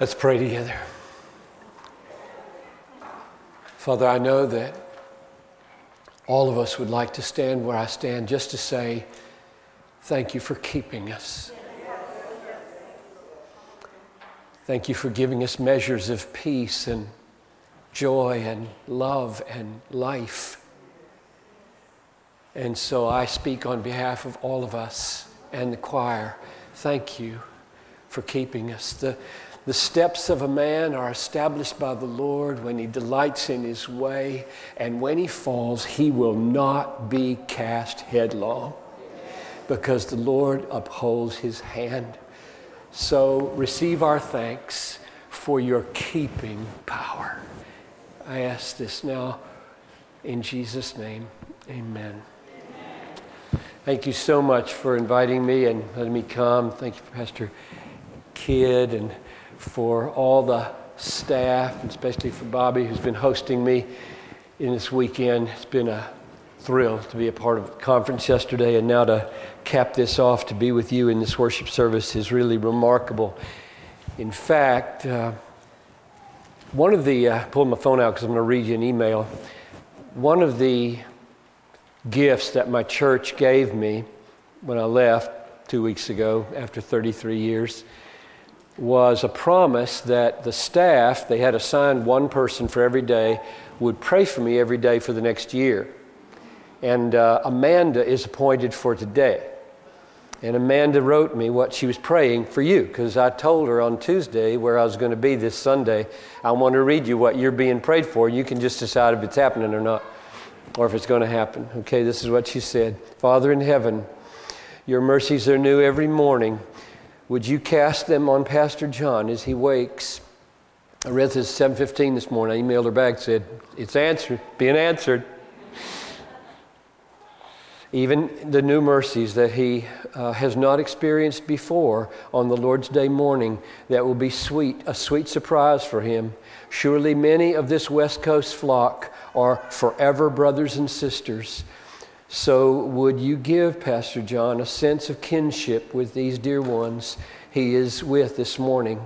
Let's pray together. Father, I know that all of us would like to stand where I stand just to say, Thank you for keeping us. Thank you for giving us measures of peace and joy and love and life. And so I speak on behalf of all of us and the choir. Thank you for keeping us. The, the steps of a man are established by the Lord when he delights in his way, and when he falls, he will not be cast headlong because the Lord upholds his hand. So receive our thanks for your keeping power. I ask this now in Jesus' name. Amen. Thank you so much for inviting me and letting me come. Thank you, Pastor Kidd, and for all the staff, and especially for Bobby, who's been hosting me in this weekend. It's been a thrill to be a part of the conference yesterday, and now to cap this off to be with you in this worship service is really remarkable. In fact, uh, one of the, uh, pulling my phone out because I'm going to read you an email. One of the gifts that my church gave me when I left two weeks ago after 33 years was a promise that the staff, they had assigned one person for every day, would pray for me every day for the next year. And uh, Amanda is appointed for today. And Amanda wrote me what she was praying for you because I told her on Tuesday where I was going to be this Sunday. I want to read you what you're being prayed for. You can just decide if it's happening or not or if it's going to happen. Okay, this is what she said Father in heaven, your mercies are new every morning. Would you cast them on Pastor John as he wakes? I read this 7:15 this morning. I emailed her back said, "It's answered, being answered." Even the new mercies that he uh, has not experienced before on the Lord's Day morning, that will be sweet, a sweet surprise for him. Surely many of this West Coast flock are forever brothers and sisters. So, would you give Pastor John a sense of kinship with these dear ones he is with this morning?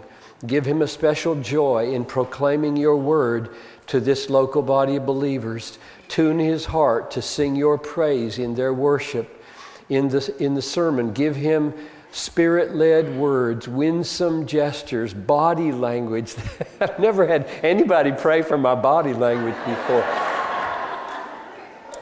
Give him a special joy in proclaiming your word to this local body of believers. Tune his heart to sing your praise in their worship. In the, in the sermon, give him spirit led words, winsome gestures, body language. I've never had anybody pray for my body language before.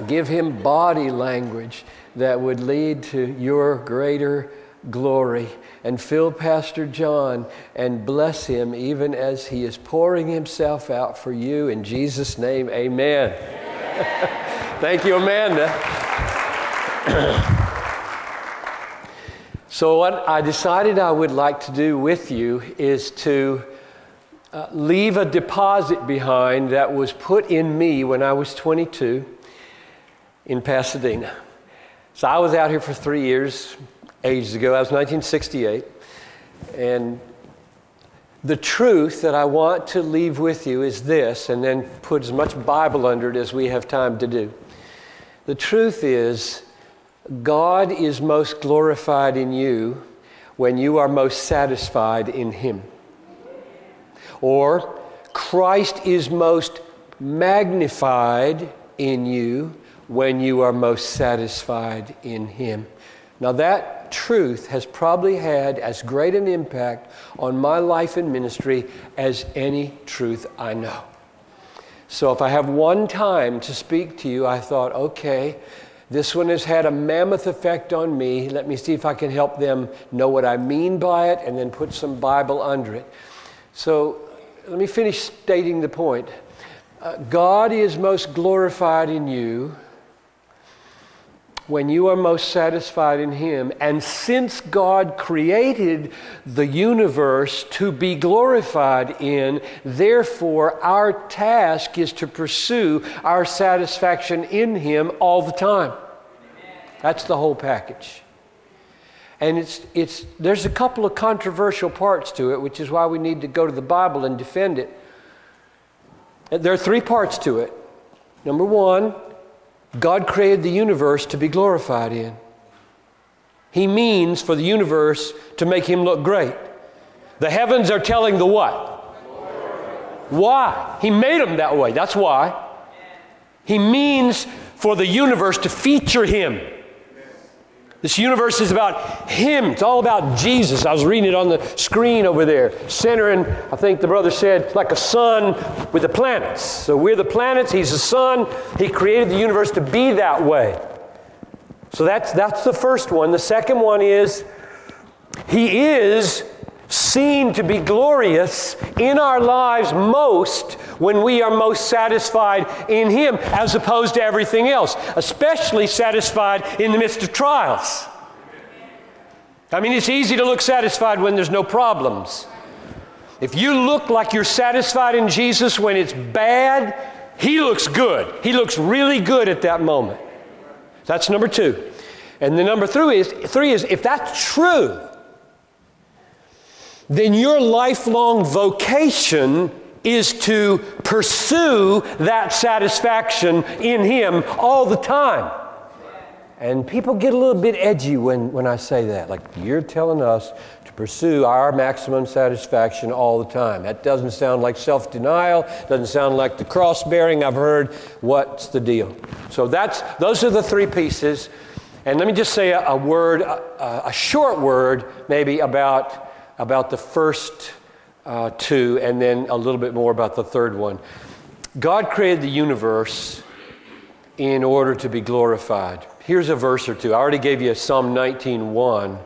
Give him body language that would lead to your greater glory. And fill Pastor John and bless him even as he is pouring himself out for you. In Jesus' name, amen. amen. Thank you, Amanda. so, what I decided I would like to do with you is to uh, leave a deposit behind that was put in me when I was 22 in Pasadena. So I was out here for three years, ages ago. I was 1968. And the truth that I want to leave with you is this, and then put as much Bible under it as we have time to do. The truth is, God is most glorified in you when you are most satisfied in Him. Or, Christ is most magnified in you when you are most satisfied in Him. Now, that truth has probably had as great an impact on my life and ministry as any truth I know. So, if I have one time to speak to you, I thought, okay, this one has had a mammoth effect on me. Let me see if I can help them know what I mean by it and then put some Bible under it. So, let me finish stating the point. Uh, God is most glorified in you when you are most satisfied in Him. And since God created the universe to be glorified in, therefore our task is to pursue our satisfaction in Him all the time. That's the whole package. And it's, it's, there's a couple of controversial parts to it, which is why we need to go to the Bible and defend it. There are three parts to it. Number one, God created the universe to be glorified in. He means for the universe to make him look great. The heavens are telling the what? Why? He made them that way. That's why. He means for the universe to feature Him. This universe is about Him. It's all about Jesus. I was reading it on the screen over there. Centering, I think the brother said, like a sun with the planets. So we're the planets, He's the sun. He created the universe to be that way. So that's, that's the first one. The second one is He is seen to be glorious in our lives most when we are most satisfied in Him as opposed to everything else, especially satisfied in the midst of trials. I mean, it's easy to look satisfied when there's no problems. If you look like you're satisfied in Jesus when it's bad, He looks good. He looks really good at that moment. That's number two. And the number three is, three is if that's true, then your lifelong vocation is to pursue that satisfaction in Him all the time. And people get a little bit edgy when, when I say that. Like, you're telling us to pursue our maximum satisfaction all the time. That doesn't sound like self denial, doesn't sound like the cross bearing I've heard. What's the deal? So, that's, those are the three pieces. And let me just say a, a word, a, a short word, maybe, about about the first uh, two and then a little bit more about the third one. God created the universe in order to be glorified. Here's a verse or two. I already gave you Psalm 19:1.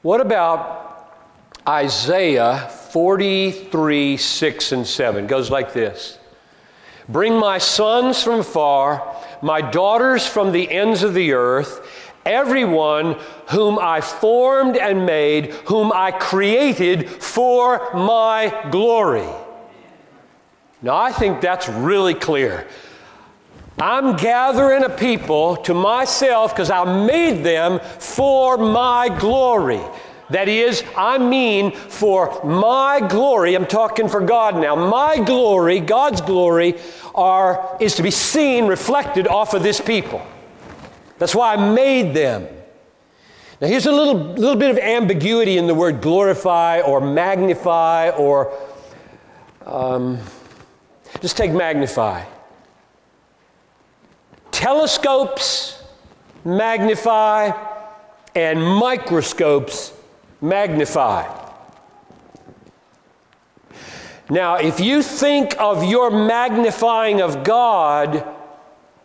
What about Isaiah 43, 6 and 7? It goes like this. Bring my sons from far, my daughters from the ends of the earth, everyone whom I formed and made, whom I created for my glory. Now, I think that's really clear. I'm gathering a people to myself because I made them for my glory. That is, I mean for my glory. I'm talking for God now. My glory, God's glory, are, is to be seen reflected off of this people. That's why I made them. Now, here's a little, little bit of ambiguity in the word glorify or magnify or um, just take magnify. Telescopes magnify and microscopes magnify. Now, if you think of your magnifying of God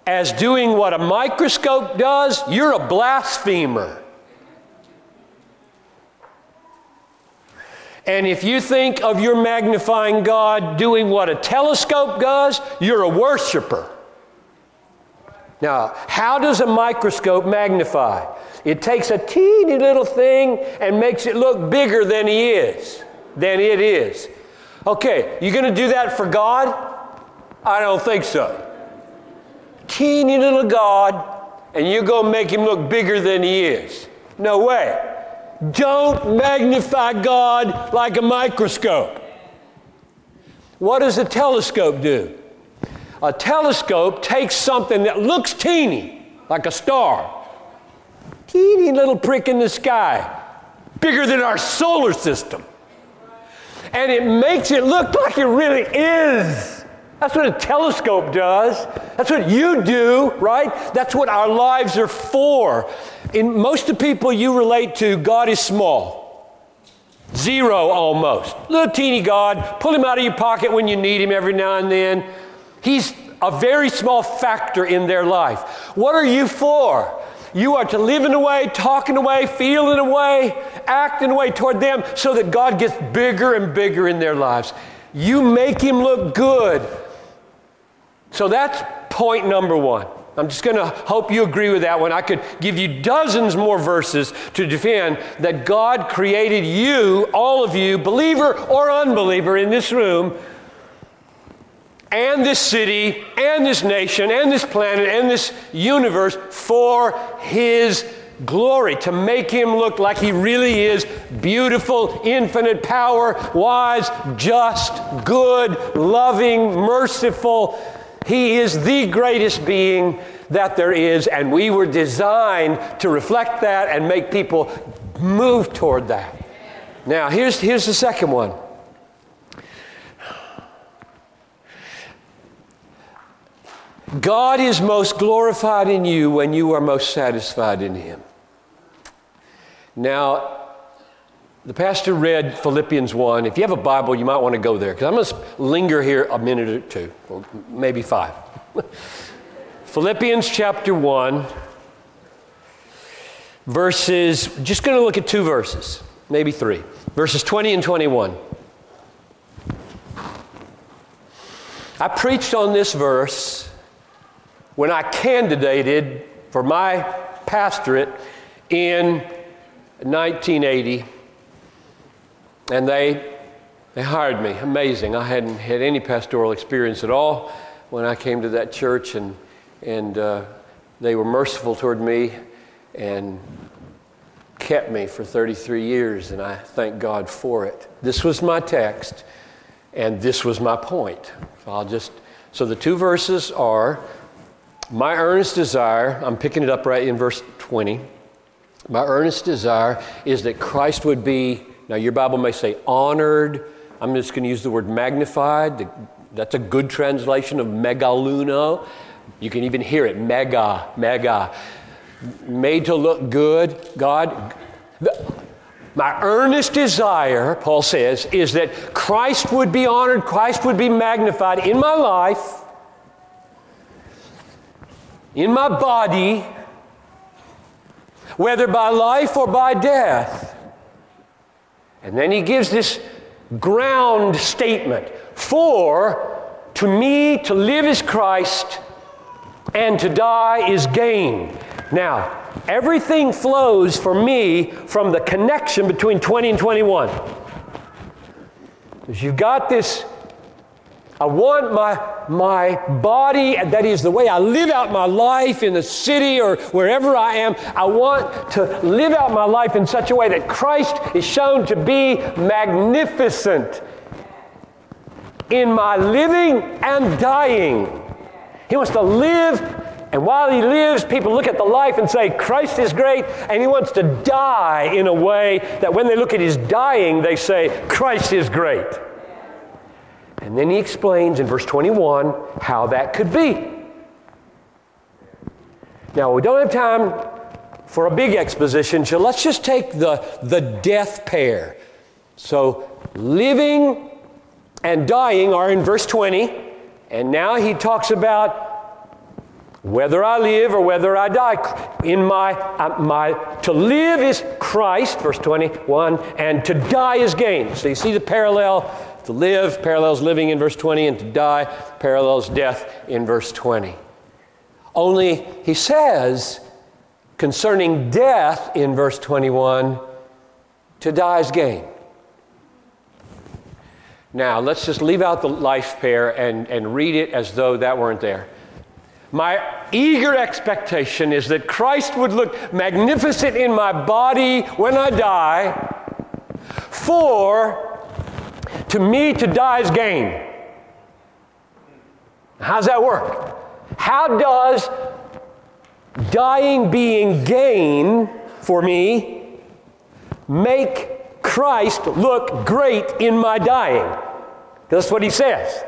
as doing what a microscope does, you're a blasphemer. And if you think of your magnifying God doing what a telescope does, you're a worshiper. Now, how does a microscope magnify? It takes a teeny little thing and makes it look bigger than he is, than it is. Okay, you to do that for God? I don't think so teeny little God and you go make him look bigger than he is. No way. Don't magnify God like a microscope. What does a telescope do? A telescope takes something that looks teeny, like a star, teeny little prick in the sky, bigger than our solar system, and it makes it look like it really is. That's what a telescope does. That's what you do, right? That's what our lives are for. In most of the people you relate to, God is small. Zero almost. Little teeny God. Pull him out of your pocket when you need him every now and then. He's a very small factor in their life. What are you for? You are to live in a way, talk in a way, feel in a way, act in a way toward them so that God gets bigger and bigger in their lives. You make him look good so that's point number one. I'm just going to hope you agree with that one. I could give you dozens more verses to defend that God created you, all of you, believer or unbeliever in this room, and this city, and this nation, and this planet, and this universe for His glory, to make Him look like He really is beautiful, infinite power, wise, just, good, loving, merciful he is the greatest being that there is, and we were designed to reflect that and make people move toward that. Now, here's, here's the second one. God is most glorified in you when you are most satisfied in Him. Now, the pastor read Philippians 1. If you have a Bible, you might want to go there because I'm going to linger here a minute or two, or maybe five. Philippians chapter 1, verses, just going to look at two verses, maybe three. Verses 20 and 21. I preached on this verse when I candidated for my pastorate in 1980, and they, they hired me. Amazing. I hadn't had any pastoral experience at all when I came to that church, and, and uh, they were merciful toward me and kept me for 33 years, and I thank God for it. This was my text, and this was my point. So I'll just, so the two verses are my earnest desire, I'm picking it up right in verse 20. My earnest desire is that Christ would be, now your Bible may say honored. I'm just going to use the word magnified. That's a good translation of megaluno. You can even hear it mega, mega. Made to look good. God, my earnest desire, Paul says, is that Christ would be honored, Christ would be magnified in my life in my body, whether by life or by death. And then he gives this ground statement For to me to live is Christ, and to die is gain. Now, everything flows for me from the connection between 20 and 21. Because you've got this I want my, my body, that is the way I live out my life in the city or wherever I am, I want to live out my life in such a way that Christ is shown to be magnificent in my living and dying. He wants to live, and while he lives, people look at the life and say, Christ is great, and he wants to die in a way that when they look at his dying, they say, Christ is great. And then he explains in verse 21 how that could be. Now, we don't have time for a big exposition, so let's just take the, the death pair. So, living and dying are in verse 20, and now he talks about whether I live or whether I die. In my, uh, my, to live is Christ, verse 21, and to die is gain. So you see the parallel to live parallels living in verse 20, and to die parallels death in verse 20. Only he says concerning death in verse 21 to die is gain. Now, let's just leave out the life pair and, and read it as though that weren't there. My eager expectation is that Christ would look magnificent in my body when I die, for to me, to die is gain. How's that work? How does dying being gain for me make Christ look great in my dying? That's what he says.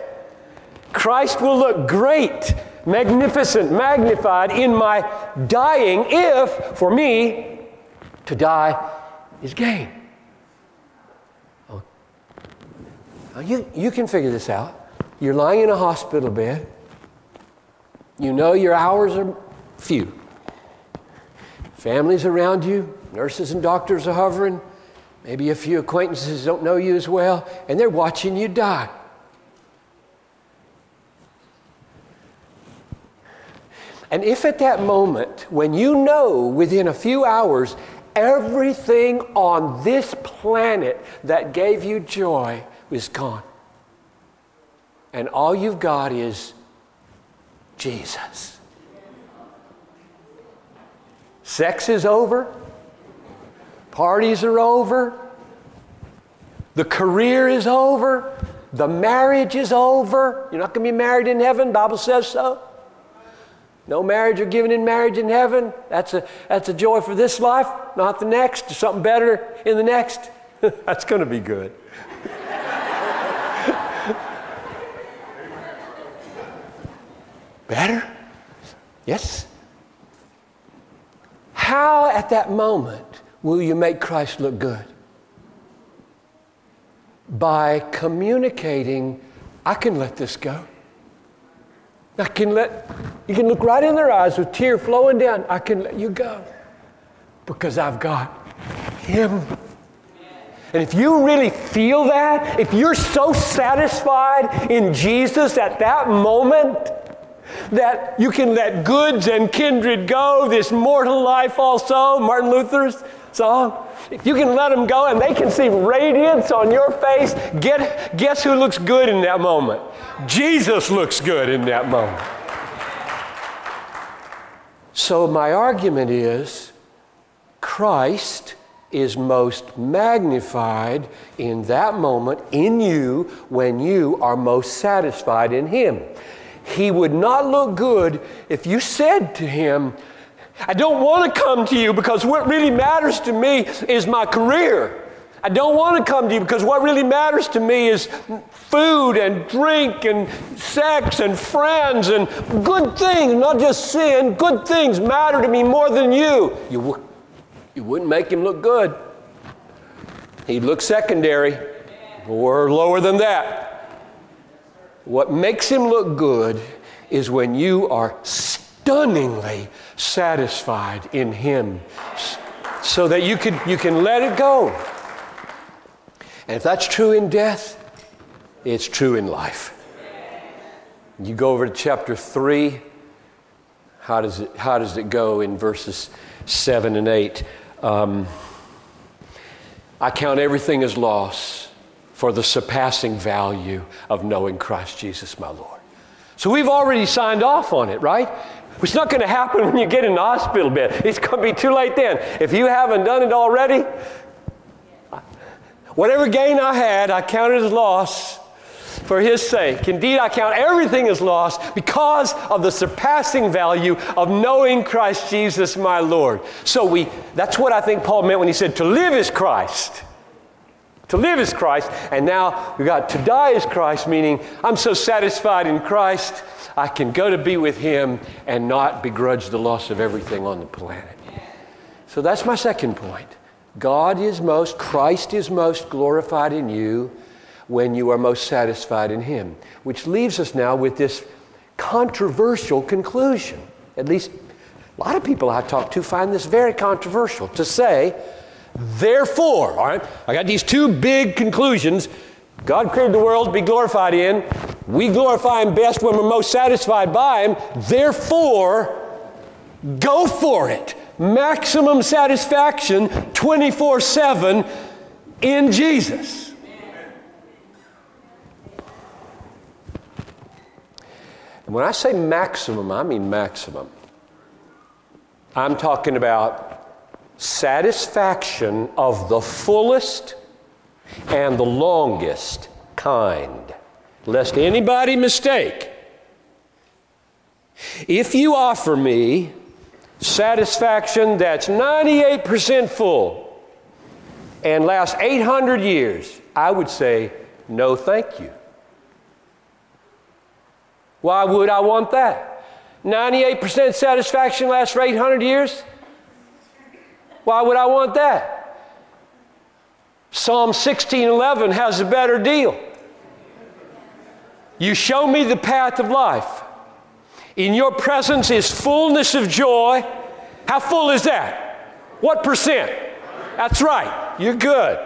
Christ will look great, magnificent, magnified in my dying if, for me, to die is gain. Now you, you can figure this out. You're lying in a hospital bed. You know your hours are few. Families around you, nurses and doctors are hovering. Maybe a few acquaintances don't know you as well, and they're watching you die. And if at that moment, when you know within a few hours everything on this planet that gave you joy is gone. And all you've got is Jesus. Sex is over. Parties are over. The career is over. The marriage is over. You're not going to be married in heaven. Bible says so. No marriage or given in marriage in heaven. That's a, that's a joy for this life, not the next. Something better in the next. That's going to be good. Better? Yes? How at that moment will you make Christ look good? By communicating, I can let this go. I can let, you can look right in their eyes with tear flowing down. I can let you go because I've got Him. And if you really feel that, if you're so satisfied in Jesus at that moment, that you can let goods and kindred go, this mortal life also, Martin Luther's song. If you can let them go and they can see radiance on your face, get, guess who looks good in that moment? Jesus looks good in that moment. So, my argument is Christ is most magnified in that moment in you when you are most satisfied in Him. He would not look good if you said to Him, I don't want to come to you because what really matters to me is my career. I don't want to come to you because what really matters to me is food and drink and sex and friends and good things, not just sin. Good things matter to me more than you. You, w- you wouldn't make him look good. He'd look secondary or lower than that. What makes him look good is when you are stunningly satisfied in Him so that you can, you can let it go. And if that's true in death, it's true in life. You go over to chapter 3. How does it, how does it go in verses 7 and 8? Um, I count everything as loss for the surpassing value of knowing Christ Jesus my Lord. So we've already signed off on it, right? It's not going to happen when you get in the hospital bed. It's going to be too late then. If you haven't done it already, whatever gain I had, I counted as loss for his sake. Indeed, I count everything as loss because of the surpassing value of knowing Christ Jesus my Lord. So we that's what I think Paul meant when he said to live is Christ. To live is Christ, and now we've got to die is Christ, meaning I'm so satisfied in Christ I can go to be with Him and not begrudge the loss of everything on the planet. So that's my second point. God is most, Christ is most glorified in you when you are most satisfied in Him. Which leaves us now with this controversial conclusion. At least a lot of people I talk to find this very controversial to say, therefore, all right, I got these two big conclusions God created the world to be glorified in. We glorify Him best when we're most satisfied by Him. Therefore, go for it. Maximum satisfaction 24 7 in Jesus. And when I say maximum, I mean maximum. I'm talking about satisfaction of the fullest and the longest kind, lest anybody mistake. If you offer me satisfaction that's 98% full and lasts 800 years, I would say, no, thank you. Why would I want that? 98% satisfaction lasts for 800 years? Why would I want that? Psalm 16:11 has a better deal. You show me the path of life. In your presence is fullness of joy. How full is that? What percent? That's right. You're good.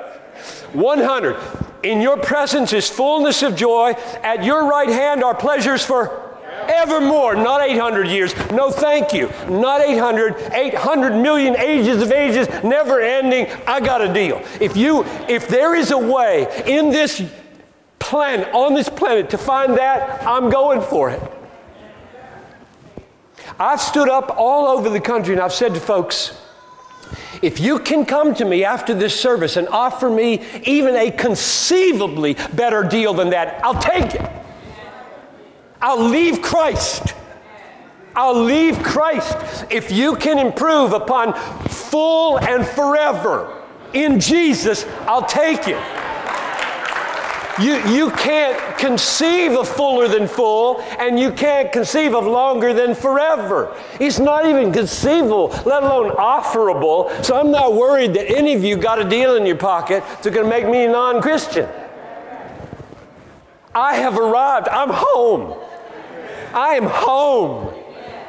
100. In your presence is fullness of joy. At your right hand are pleasures for evermore, not 800 years. No, thank you. Not 800, 800 million ages of ages, never ending. I got a deal. If you, if there is a way in this planet, on this planet, to find that, I'm going for it. I've stood up all over the country and I've said to folks, if you can come to me after this service and offer me even a conceivably better deal than that, I'll take it. I'll leave Christ. I'll leave Christ if you can improve upon full and forever in Jesus, I'll take it. You, you can't conceive of fuller than full, and you can't conceive of longer than forever. It's not even conceivable, let alone offerable. So I'm not worried that any of you got a deal in your pocket that's going to make me non Christian. I have arrived. I'm home. I am home.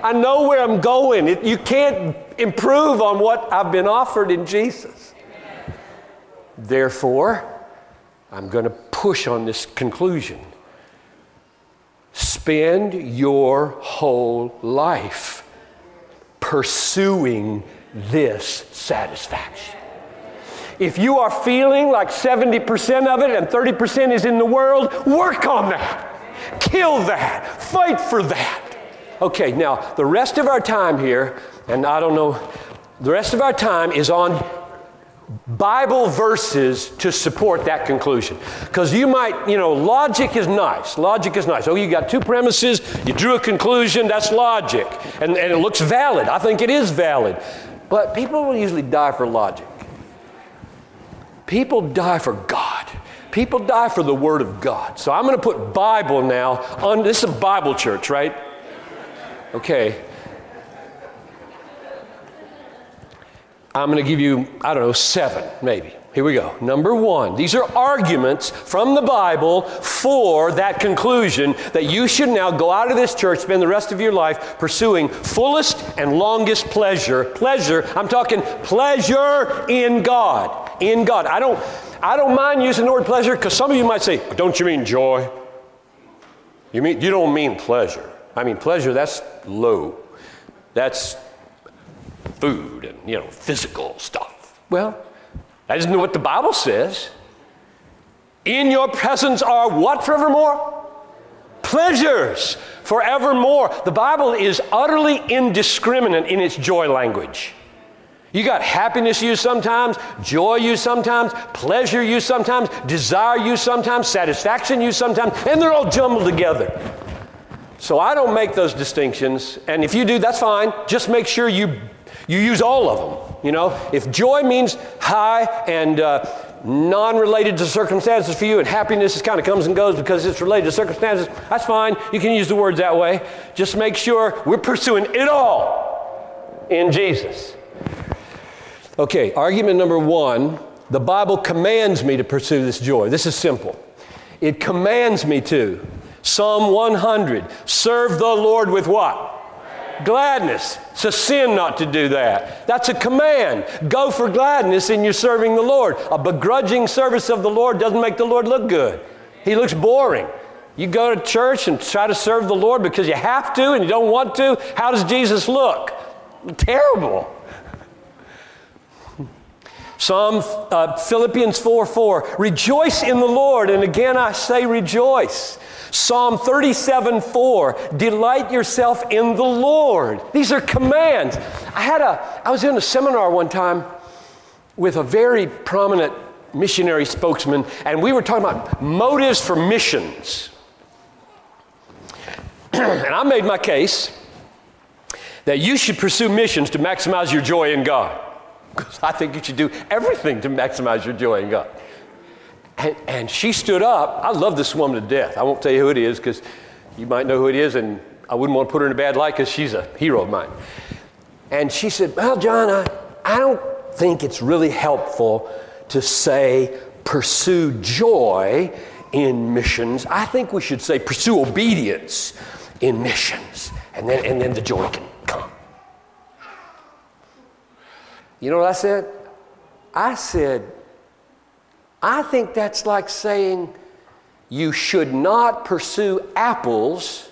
I know where I'm going. It, you can't improve on what I've been offered in Jesus. Therefore, I'm going to push on this conclusion. Spend your whole life pursuing this satisfaction. If you are feeling like 70% of it and 30% is in the world, work on that. Kill that. Fight for that. Okay, now the rest of our time here, and I don't know, the rest of our time is on Bible verses to support that conclusion. Because you might, you know, logic is nice. Logic is nice. Oh, you got two premises, you drew a conclusion, that's logic. And, and it looks valid. I think it is valid. But people will usually die for logic. People die for God. People die for the Word of God. So I'm going to put Bible now on. This is a Bible church, right? Okay. I'm going to give you, I don't know, seven maybe. Here we go. Number one, these are arguments from the Bible for that conclusion that you should now go out of this church, spend the rest of your life pursuing fullest and longest pleasure. Pleasure, I'm talking pleasure in God. In God. I don't, I don't mind using the word pleasure because some of you might say, don't you mean joy? You mean you don't mean pleasure. I mean pleasure, that's low. That's food and, you know, physical stuff. Well, that isn't what the Bible says. In your presence are what forevermore? Pleasures forevermore. The Bible is utterly indiscriminate in its joy language. You got happiness you sometimes, joy you sometimes, pleasure you sometimes, desire you sometimes, satisfaction you sometimes, and they're all jumbled together. So I don't make those distinctions, and if you do, that's fine. Just make sure you you use all of them. You know, if joy means high and uh, non related to circumstances for you, and happiness just kind of comes and goes because it's related to circumstances, that's fine. You can use the words that way. Just make sure we're pursuing it all in Jesus. Okay, argument number one the Bible commands me to pursue this joy. This is simple. It commands me to. Psalm 100 serve the Lord with what? Gladness. It's a sin not to do that. That's a command. Go for gladness in your serving the Lord. A begrudging service of the Lord doesn't make the Lord look good. He looks boring. You go to church and try to serve the Lord because you have to and you don't want to. How does Jesus look? Terrible. Psalm uh, Philippians 4 4. Rejoice in the Lord. And again I say rejoice. Psalm 37 4, delight yourself in the Lord. These are commands. I had a, I was in a seminar one time with a very prominent missionary spokesman, and we were talking about motives for missions. and I made my case that you should pursue missions to maximize your joy in God. Because I think you should do everything to maximize your joy in God. And, and she stood up. I love this woman to death. I won't tell you who it is because you might know who it is, and I wouldn't want to put her in a bad light because she's a hero of mine. And she said, Well, John, I, I don't think it's really helpful to say pursue joy in missions. I think we should say pursue obedience in missions, and then, and then the joy can come. You know what I said? I said, I think that's like saying you should not pursue apples,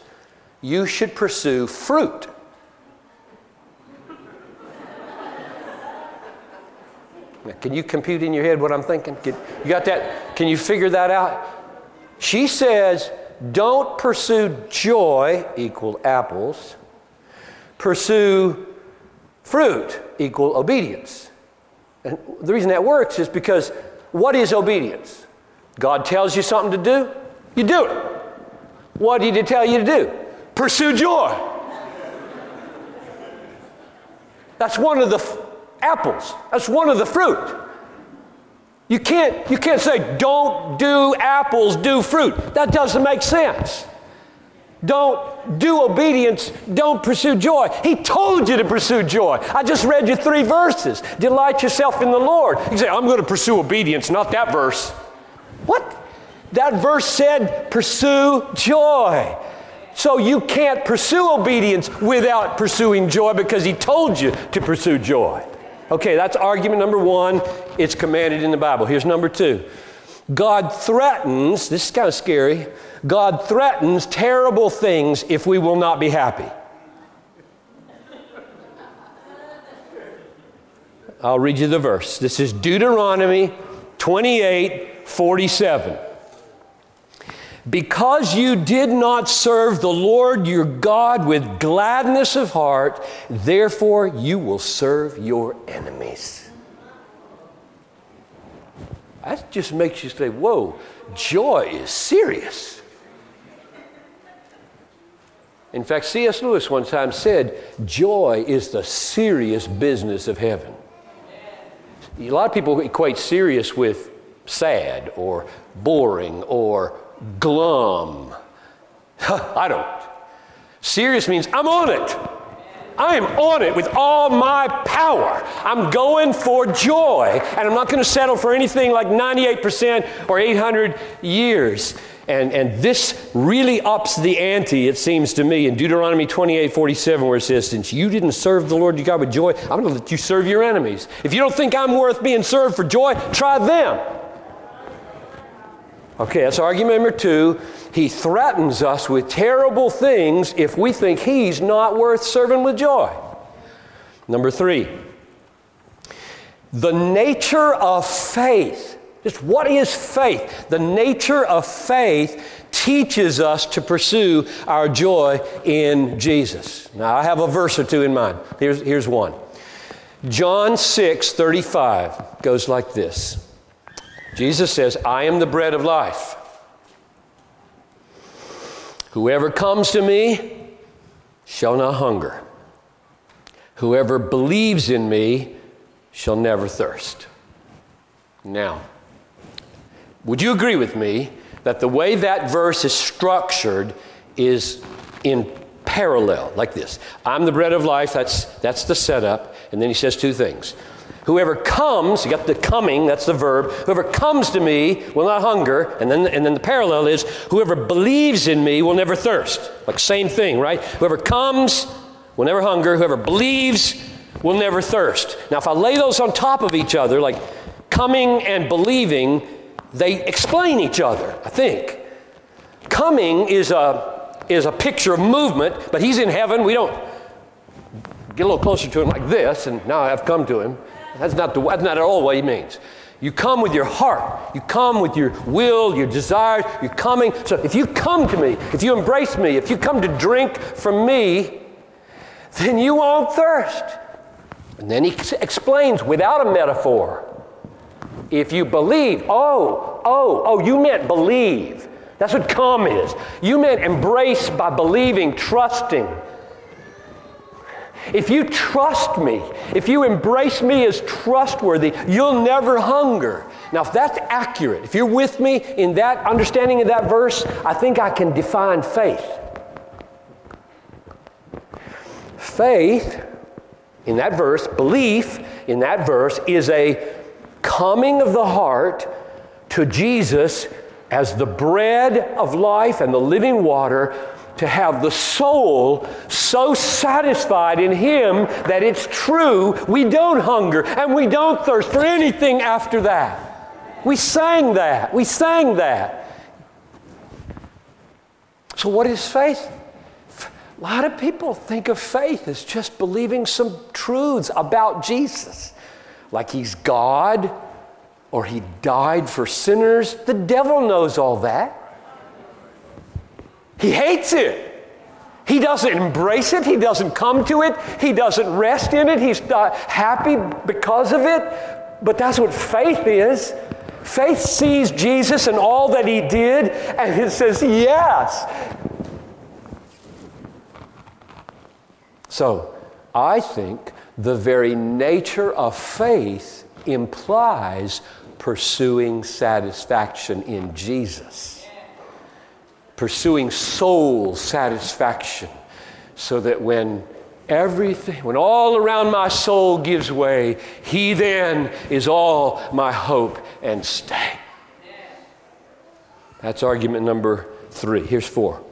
you should pursue fruit. Can you compute in your head what I'm thinking? you got that? Can you figure that out? She says, don't pursue joy equal apples. Pursue fruit equal obedience. And the reason that works is because what is obedience? God tells you something to do, you do it. What did He tell you to do? Pursue joy. That's one of the f- apples, that's one of the fruit. You can't, you can't say, don't do apples, do fruit. That doesn't make sense. Don't do obedience, don't pursue joy. He told you to pursue joy. I just read you three verses. Delight yourself in the Lord. You say, I'm going to pursue obedience, not that verse. What? That verse said, pursue joy. So you can't pursue obedience without pursuing joy because he told you to pursue joy. Okay, that's argument number one. It's commanded in the Bible. Here's number two God threatens, this is kind of scary, God threatens terrible things if we will not be happy. I'll read you the verse. This is Deuteronomy 28 47. Because you did not serve the Lord your God with gladness of heart, therefore you will serve your enemies. That just makes you say, whoa, joy is serious. In fact, C.S. Lewis one time said, joy is the serious business of heaven. A lot of people equate serious with sad or boring or glum. I don't. Serious means I'm on it. I am on it with all my power. I'm going for joy, and I'm not going to settle for anything like 98% or 800 years. And, and this really ups the ante, it seems to me, in Deuteronomy 28 47, where it says, Since you didn't serve the Lord your God with joy, I'm going to let you serve your enemies. If you don't think I'm worth being served for joy, try them. Okay, that's argument number two. He threatens us with terrible things if we think he's not worth serving with joy. Number three, the nature of faith. Just what is faith? The nature of faith teaches us to pursue our joy in Jesus. Now, I have a verse or two in mind. Here's, here's one John 6 35 goes like this. Jesus says, I am the bread of life. Whoever comes to me shall not hunger. Whoever believes in me shall never thirst. Now, would you agree with me that the way that verse is structured is in parallel, like this? I'm the bread of life, that's, that's the setup. And then he says two things. Whoever comes, you got the coming, that's the verb. Whoever comes to me will not hunger. And then, and then the parallel is whoever believes in me will never thirst. Like same thing, right? Whoever comes will never hunger. Whoever believes will never thirst. Now, if I lay those on top of each other, like coming and believing, they explain each other, I think. Coming is a, is a picture of movement, but he's in heaven. We don't get a little closer to him like this, and now I've come to him. That's not, the, that's not at all what he means. You come with your heart. You come with your will, your desires. You're coming. So if you come to me, if you embrace me, if you come to drink from me, then you won't thirst. And then he explains without a metaphor. If you believe, oh, oh, oh, you meant believe. That's what come is. You meant embrace by believing, trusting. If you trust me, if you embrace me as trustworthy, you'll never hunger. Now, if that's accurate, if you're with me in that understanding of that verse, I think I can define faith. Faith in that verse, belief in that verse, is a coming of the heart to Jesus as the bread of life and the living water to have the soul so satisfied in Him that it's true we don't hunger and we don't thirst for anything after that. We sang that. We sang that. So, what is faith? A lot of people think of faith as just believing some truths about Jesus, like He's God or He died for sinners. The devil knows all that. He hates it. He doesn't embrace it. He doesn't come to it. He doesn't rest in it. He's not happy because of it. But that's what faith is. Faith sees Jesus and all that he did, and it says, Yes. So, I think the very nature of faith implies pursuing satisfaction in Jesus, pursuing soul satisfaction, so that when everything, when all around my soul gives way, He then is all my hope and stay. That's argument number three. Here's four.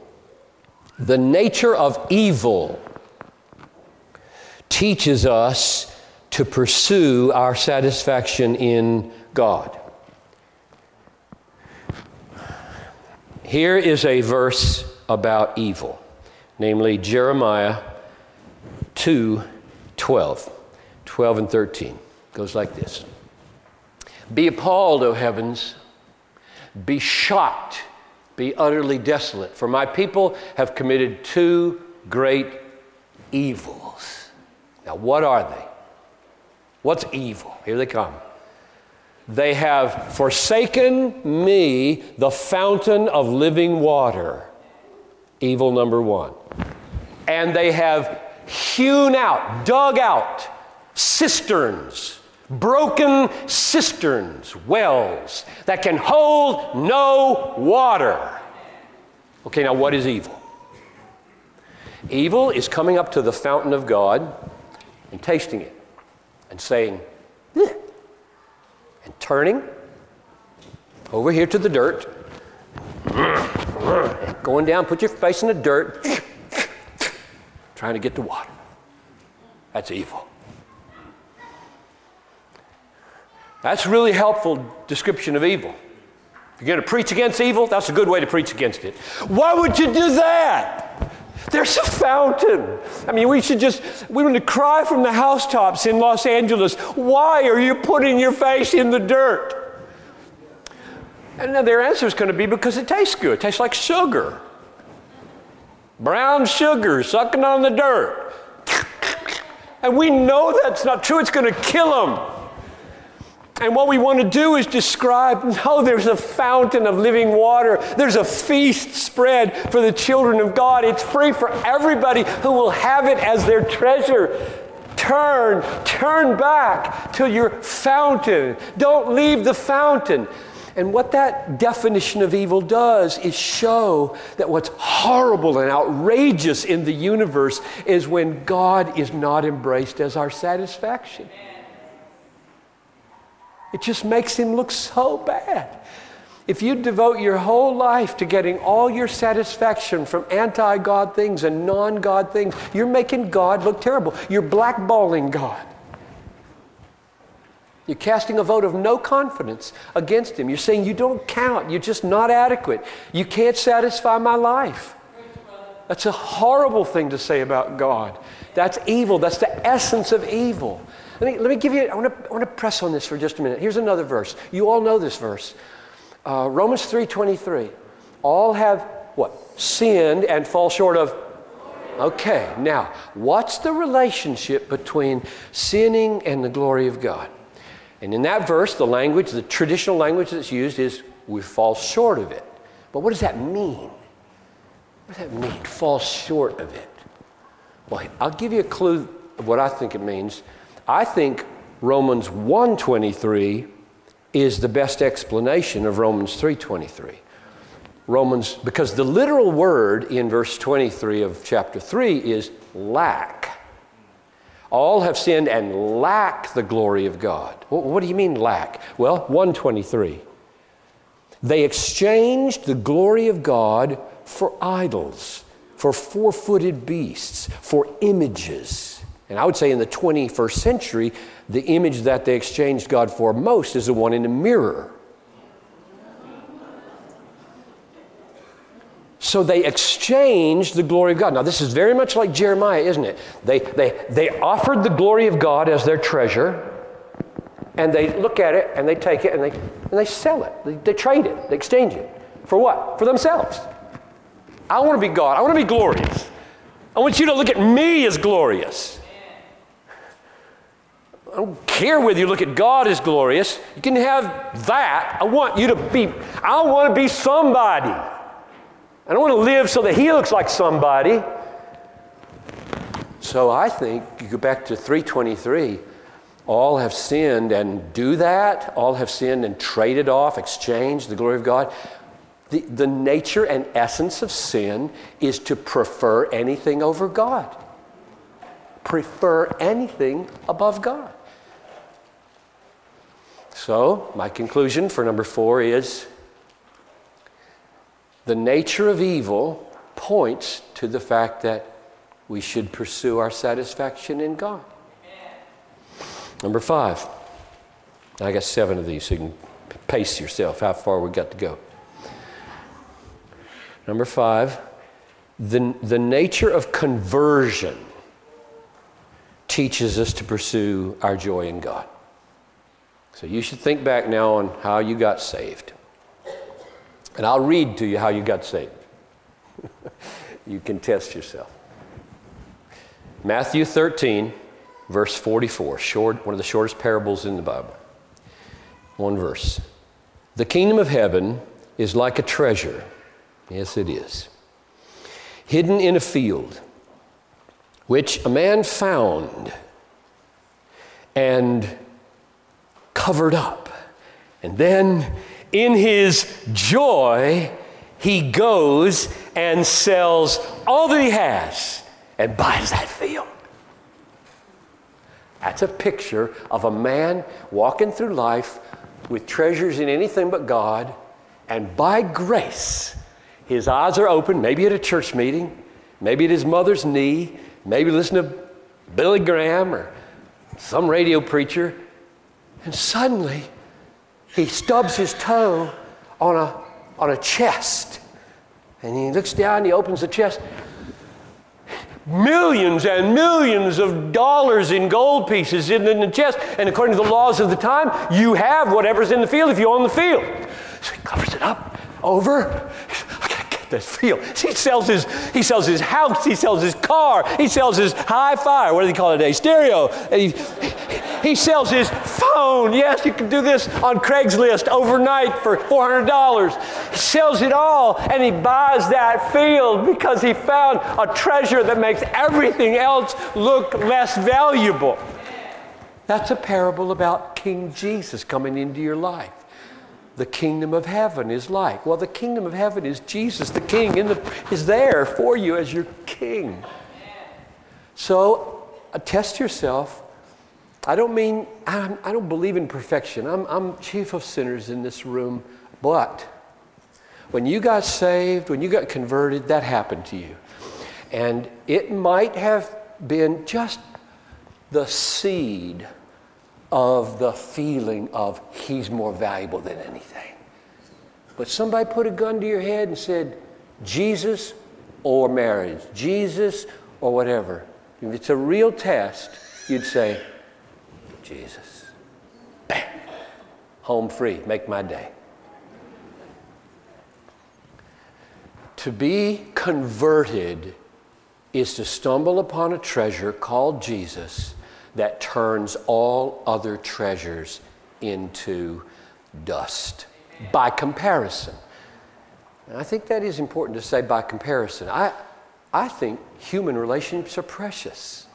The nature of evil teaches us to pursue our satisfaction in God. Here is a verse about evil, namely Jeremiah 2 12. 12 and 13 it goes like this Be appalled, O heavens, be shocked, be utterly desolate, for my people have committed two great evils. Now, what are they? What's evil? Here they come. They have forsaken me, the fountain of living water. Evil number one. And they have hewn out, dug out cisterns, broken cisterns, wells that can hold no water. Okay, now what is evil? Evil is coming up to the fountain of God and tasting it and saying, eh, and turning over here to the dirt, going down, put your face in the dirt, trying to get the water. That's evil. That's a really helpful description of evil. If you're going to preach against evil, that's a good way to preach against it. Why would you do that? There's a fountain. I mean, we should just, we want to cry from the housetops in Los Angeles, why are you putting your face in the dirt? And then their answer is going to be because it tastes good. It tastes like sugar. Brown sugar sucking on the dirt. And we know that's not true. It's going to kill them. And what we want to do is describe no, there's a fountain of living water. There's a feast spread for the children of God. It's free for everybody who will have it as their treasure. Turn, turn back to your fountain. Don't leave the fountain. And what that definition of evil does is show that what's horrible and outrageous in the universe is when God is not embraced as our satisfaction. It just makes him look so bad. If you devote your whole life to getting all your satisfaction from anti God things and non God things, you're making God look terrible. You're blackballing God. You're casting a vote of no confidence against him. You're saying you don't count. You're just not adequate. You can't satisfy my life. That's a horrible thing to say about God. That's evil. That's the essence of evil. Let me, let me give you, I want, to, I want to press on this for just a minute. Here's another verse. You all know this verse. Uh, Romans 3.23. All have, what? Sinned and fall short of Okay, now, what's the relationship between sinning and the glory of God? And in that verse, the language, the traditional language that's used is we fall short of it. But what does that mean? What does that mean, fall short of it? Well, I'll give you a clue of what I think it means. I think Romans 1:23 is the best explanation of Romans 3:23. Romans because the literal word in verse 23 of chapter 3 is lack. All have sinned and lack the glory of God. What, do you mean lack? Well, 123. They exchanged the glory of God for idols, for four footed beasts, for images. And I would say in the 21st century, the image that they exchanged God for most is the one in the mirror. So they exchanged the glory of God. Now, this is very much like Jeremiah, isn't it? They, they, they offered the glory of God as their treasure, and they look at it and they take it and they, and they sell it. They, they trade it, they exchange it. For what? For themselves. I want to be God. I want to be glorious. I want you to look at me as glorious. I don't care whether you look at God as glorious. You can have that. I want you to be, I want to be somebody. I don't want to live so that he looks like somebody. So I think you go back to 323. All have sinned and do that. All have sinned and traded off, exchanged the glory of God. The, the nature and essence of sin is to prefer anything over God, prefer anything above God. So, my conclusion for number four is the nature of evil points to the fact that we should pursue our satisfaction in God. Number five. I got seven of these, so you can pace yourself how far we got to go. Number five, the, the nature of conversion teaches us to pursue our joy in God. So you should think back now on how you got saved. And I'll read to you how you got saved. you can test yourself. Matthew 13, verse 44, short, one of the shortest parables in the Bible. One verse. The kingdom of heaven is like a treasure. Yes, it is. Hidden in a field, which a man found and covered up. And then, in his joy, he goes and sells all that he has and buys that field. That's a picture of a man walking through life with treasures in anything but God, and by grace, his eyes are open, maybe at a church meeting, maybe at his mother's knee, maybe listen to Billy Graham or some radio preacher, and suddenly he stubs his toe on a, on a chest. And he looks down, he opens the chest, millions and millions of dollars in gold pieces in the chest. And according to the laws of the time, you have whatever's in the field if you own the field. So he covers it up, over. This field. He sells his, he sells his house, he sells his car, he sells his hi-fi, what do they call it today? Stereo. He, he sells his phone. Yes, you can do this on Craigslist overnight for $400. He sells it all and he buys that field because he found a treasure that makes everything else look less valuable. That's a parable about King Jesus coming into your life. The kingdom of heaven is like. Well, the kingdom of heaven is Jesus, the king, in the, is there for you as your king. So, uh, test yourself I don't mean, I'm, I do not believe in perfection. I'm, I'm chief of sinners in this room, but when you got saved, when you got converted, that happened to you. And it might have been just the seed of the feeling of he's more valuable than anything. But somebody put a gun to your head and said, Jesus or marriage, Jesus or whatever. If it's a real test, you'd say, Jesus. Bam! Home free. Make my day. To be converted is to stumble upon a treasure called Jesus that turns all other treasures into dust by comparison. And I think that is important to say by comparison. I, I think human relationships are precious.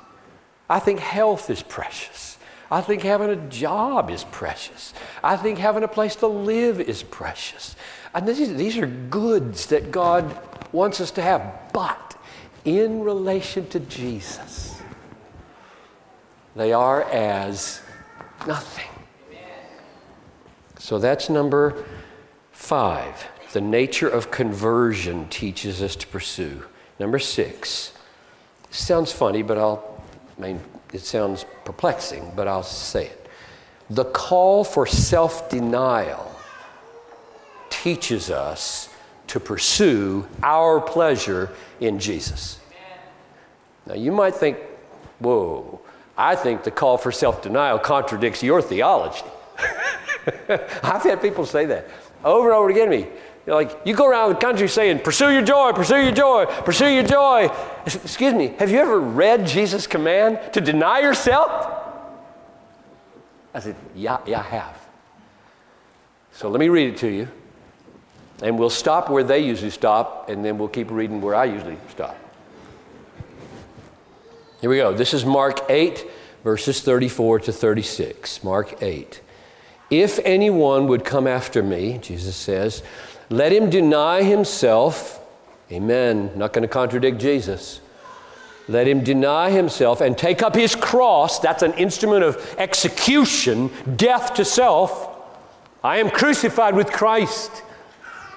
I think health is precious. I think having a job is precious. I think having a place to live is precious. And these are goods that God wants us to have. But in relation to Jesus, they are as nothing. So that's number five. The nature of conversion teaches us to pursue. Number six. Sounds funny, but I'll, I mean, it sounds perplexing, but I'll say it. The call for self denial teaches us to pursue our pleasure in Jesus. Now, you might think, whoa, I think the call for self denial contradicts your theology. I've had people say that over and over again to me. You're like, you go around the country saying, pursue your joy, pursue your joy, pursue your joy. Excuse me, have you ever read Jesus' command to deny yourself? I said, yeah, yeah, I have. So let me read it to you. And we'll stop where they usually stop, and then we'll keep reading where I usually stop. Here we go. This is Mark 8, verses 34 to 36. Mark 8. If anyone would come after me, Jesus says, let him deny himself. Amen. Not going to contradict Jesus. Let him deny himself and take up his cross. That's an instrument of execution, death to self. I am crucified with Christ.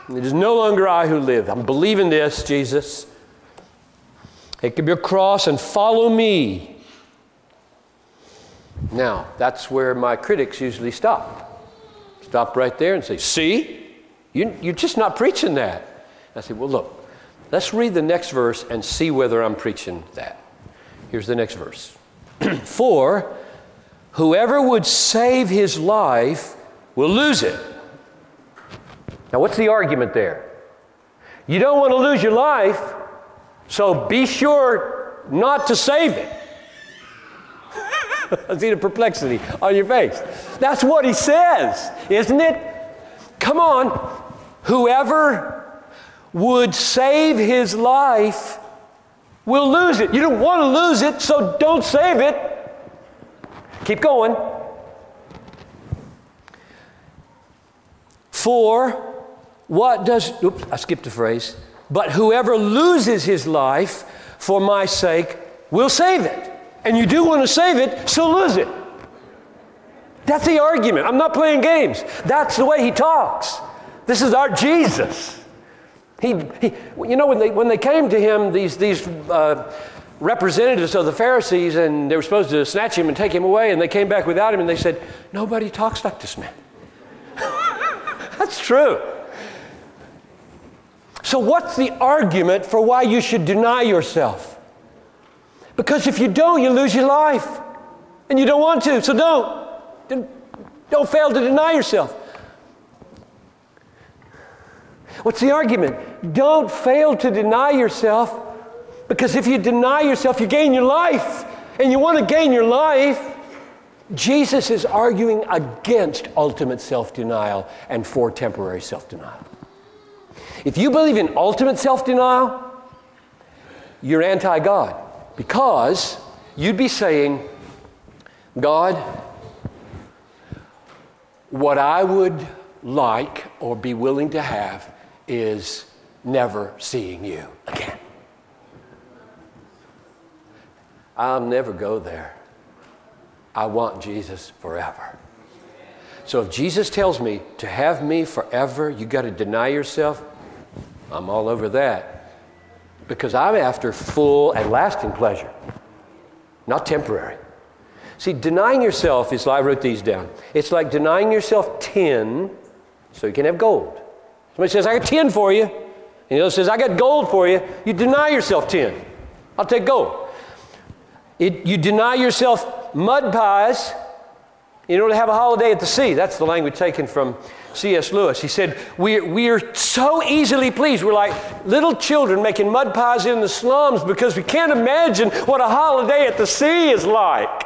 It is no longer I who live. I'm believing this, Jesus. Take up your cross and follow me. Now, that's where my critics usually stop. Stop right there and say, See, you, you're just not preaching that. I say, Well, look, Let's read the next verse and see whether I'm preaching that. Here's the next verse. For whoever would save his life will lose it. Now, what's the argument there? You don't want to lose your life, so be sure not to save it. I see the perplexity on your face. That's what he says, isn't it? Come on. Whoever would save his life will lose it. You don't want to lose it, so don't save it. Keep going. For what does, oops, I skipped a phrase. But whoever loses his life for my sake will save it. And you do want to save it, so lose it. That's the argument. I'm not playing games. That's the way he talks. This is our Jesus. He, he, you know, when they, when they came to him, these, these uh, representatives of the Pharisees, and they were supposed to snatch him and take him away, and they came back without him, and they said, Nobody talks like this man. That's true. So, what's the argument for why you should deny yourself? Because if you don't, you lose your life. And you don't want to, so don't. Don't fail to deny yourself. What's the argument? Don't fail to deny yourself because if you deny yourself, you gain your life. And you want to gain your life. Jesus is arguing against ultimate self denial and for temporary self denial. If you believe in ultimate self denial, you're anti God because you'd be saying, God, what I would like or be willing to have is never seeing you again. I'll never go there. I want Jesus forever. So if Jesus tells me to have me forever, you got to deny yourself, I'm all over that. Because I'm after full and lasting pleasure, not temporary. See, denying yourself is, I wrote these down. It's like denying yourself tin so you can have gold. Somebody says, I got 10 for you. And the other says, I got gold for you. You deny yourself 10. I'll take gold. It, you deny yourself mud pies in order to have a holiday at the sea. That's the language taken from C.S. Lewis. He said, we're, we're so easily pleased. We're like little children making mud pies in the slums because we can't imagine what a holiday at the sea is like.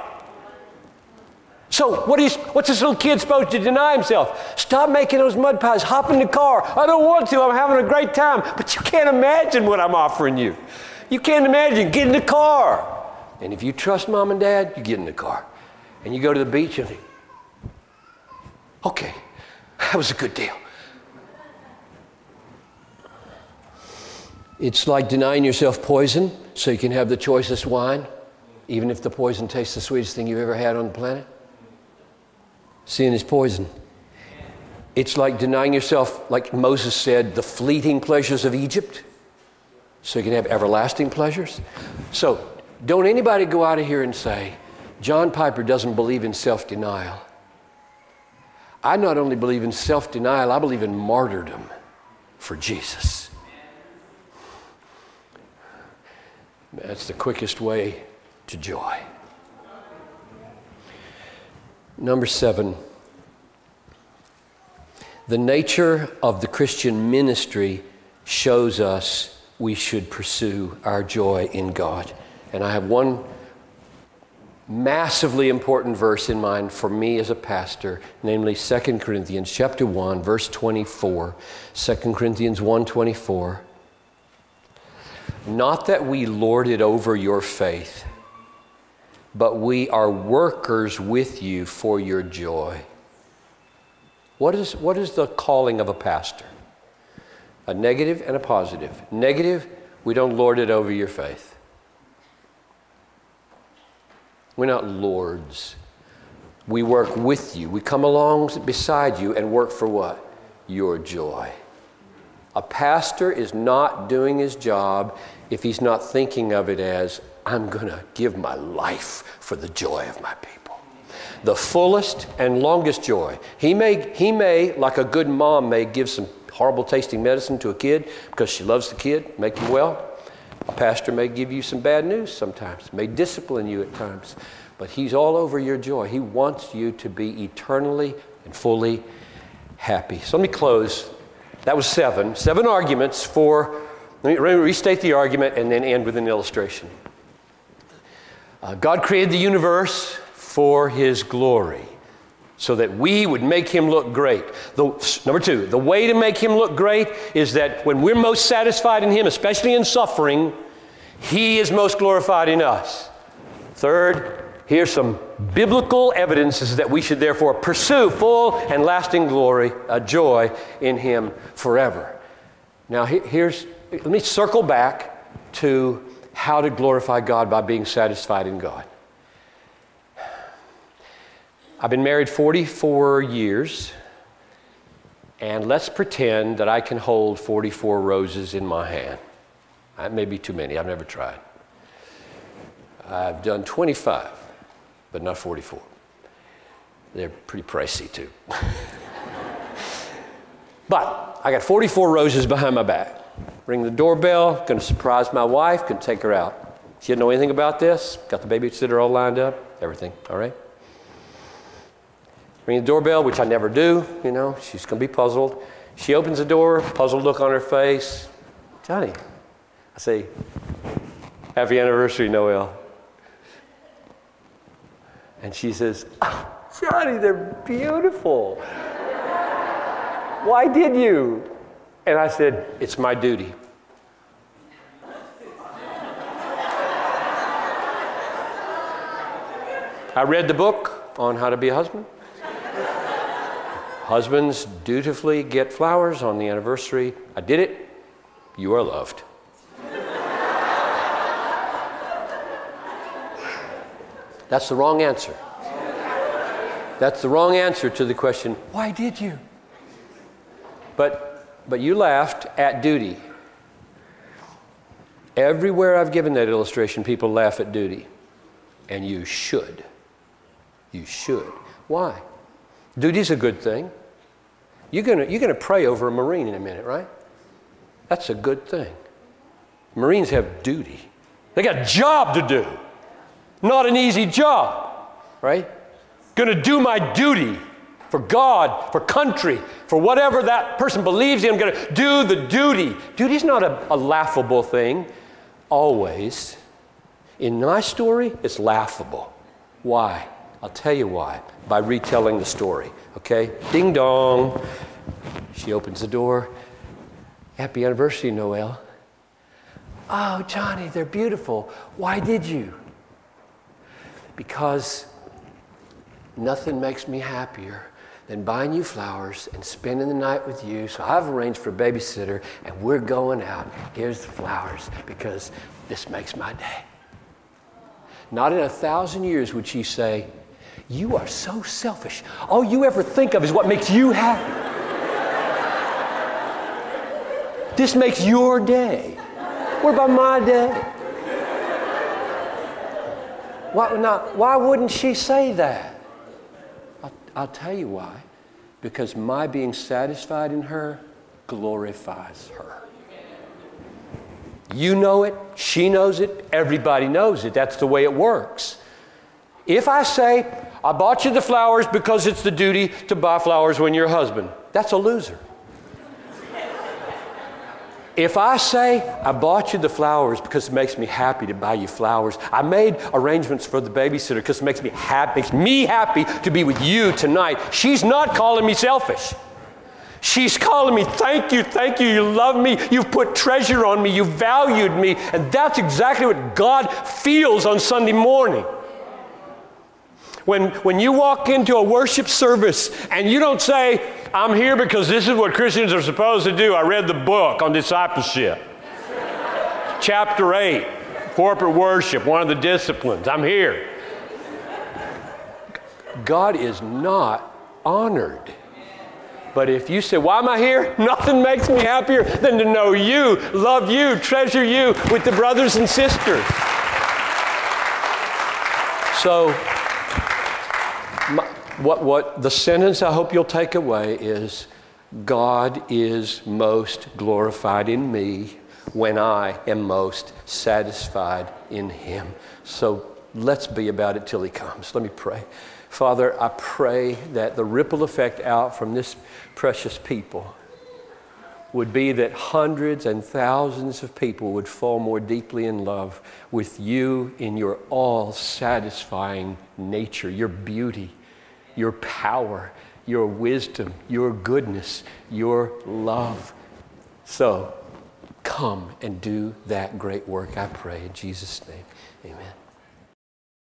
So, what is, what's this little kid supposed to deny himself? Stop making those mud pies. Hop in the car. I don't want to. I'm having a great time. But you can't imagine what I'm offering you. You can't imagine. Get in the car. And if you trust mom and dad, you get in the car. And you go to the beach and think, okay, that was a good deal. It's like denying yourself poison so you can have the choicest wine, even if the poison tastes the sweetest thing you've ever had on the planet. Sin is poison. It's like denying yourself, like Moses said, the fleeting pleasures of Egypt so you can have everlasting pleasures. So don't anybody go out of here and say, John Piper doesn't believe in self denial. I not only believe in self denial, I believe in martyrdom for Jesus. That's the quickest way to joy. Number seven, the nature of the Christian ministry shows us we should pursue our joy in God. And I have one massively important verse in mind for me as a pastor, namely 2 Corinthians chapter 1 verse 24. 2 Corinthians 1:24. Not that we lord it over your faith, but we are workers with you for your joy. What is, what is the calling of a pastor? A negative and a positive. Negative, we don't lord it over your faith. We're not lords. We work with you. We come along beside you and work for what? Your joy. A pastor is not doing his job if he's not thinking of it as, I'm going to give my life for the joy of my people. The fullest and longest joy. He may, he may, like a good mom, may give some horrible tasting medicine to a kid because she loves the kid, make him well. A pastor may give you some bad news sometimes, may discipline you at times, but he's all over your joy. He wants you to be eternally and fully happy. So let me close. That was seven. Seven arguments for, let me restate the argument and then end with an illustration. Uh, God created the universe for His glory so that we would make Him look great. The, number two, the way to make Him look great is that when we're most satisfied in Him, especially in suffering, He is most glorified in us. Third, here's some biblical evidences that we should therefore pursue full and lasting glory, uh, joy in Him forever. Now, here's, let me circle back to how to glorify God by being satisfied in God. I've been married 44 years, and let's pretend that I can hold 44 roses in my hand. Uh, that may be too many, I've never tried. I've done 25, but not 44. They're pretty pricey too. but I got 44 roses behind my back ring the doorbell, to surprise my wife, to take her out. She didn't know anything about this, got the babysitter all lined up, everything, all right? Ring the doorbell, which I never do, you know, she's going to be puzzled. She opens the door, puzzled look on her face. Johnny, I say, Happy anniversary, Noel. And she says, oh, Johnny, they're beautiful. Why did you? And I said, It's my duty. I read the book on how to be a husband. Husbands dutifully get flowers on the anniversary. I did it. You are loved. That's the wrong answer. That's the wrong answer to the question, why did you? But, but you laughed at duty. Everywhere I've given that illustration, people laugh at duty. And you should. You should. Why? Duty's a good thing. You're going you're gonna pray over a Marine in a minute, right? That's a good thing. Marines have duty. They got a job to do. Not an easy job, right? Gonna do my duty for God, for country, for whatever that person believes in. I'm gonna do the duty. Duty's not a, a laughable thing, always. In my story, it's laughable. Why? I'll tell you why by retelling the story. Okay? Ding dong. She opens the door. Happy anniversary, Noel. Oh, Johnny, they're beautiful. Why did you? Because nothing makes me happier than buying you flowers and spending the night with you. So I've arranged for a babysitter and we're going out. Here's the flowers because this makes my day. Not in a thousand years would she say, you are so selfish. All you ever think of is what makes you happy. this makes your day. What about my day? Why, not, why wouldn't she say that? I'll, I'll tell you why. Because my being satisfied in her glorifies her. You know it, she knows it, everybody knows it. That's the way it works. If I say, I bought you the flowers because it's the duty to buy flowers when you're a husband, that's a loser. If I say, I bought you the flowers because it makes me happy to buy you flowers, I made arrangements for the babysitter because it makes me happy, makes me happy to be with you tonight, she's not calling me selfish. She's calling me, thank you, thank you, you love me, you've put treasure on me, you valued me. And that's exactly what God feels on Sunday morning. When, when you walk into a worship service and you don't say, I'm here because this is what Christians are supposed to do. I read the book on discipleship. Chapter 8, corporate worship, one of the disciplines. I'm here. God is not honored. But if you say, Why am I here? Nothing makes me happier than to know you, love you, treasure you with the brothers and sisters. So, what, what the sentence I hope you'll take away is God is most glorified in me when I am most satisfied in Him. So let's be about it till He comes. Let me pray. Father, I pray that the ripple effect out from this precious people would be that hundreds and thousands of people would fall more deeply in love with you in your all satisfying nature, your beauty, your power, your wisdom, your goodness, your love. So come and do that great work, I pray, in Jesus' name. Amen.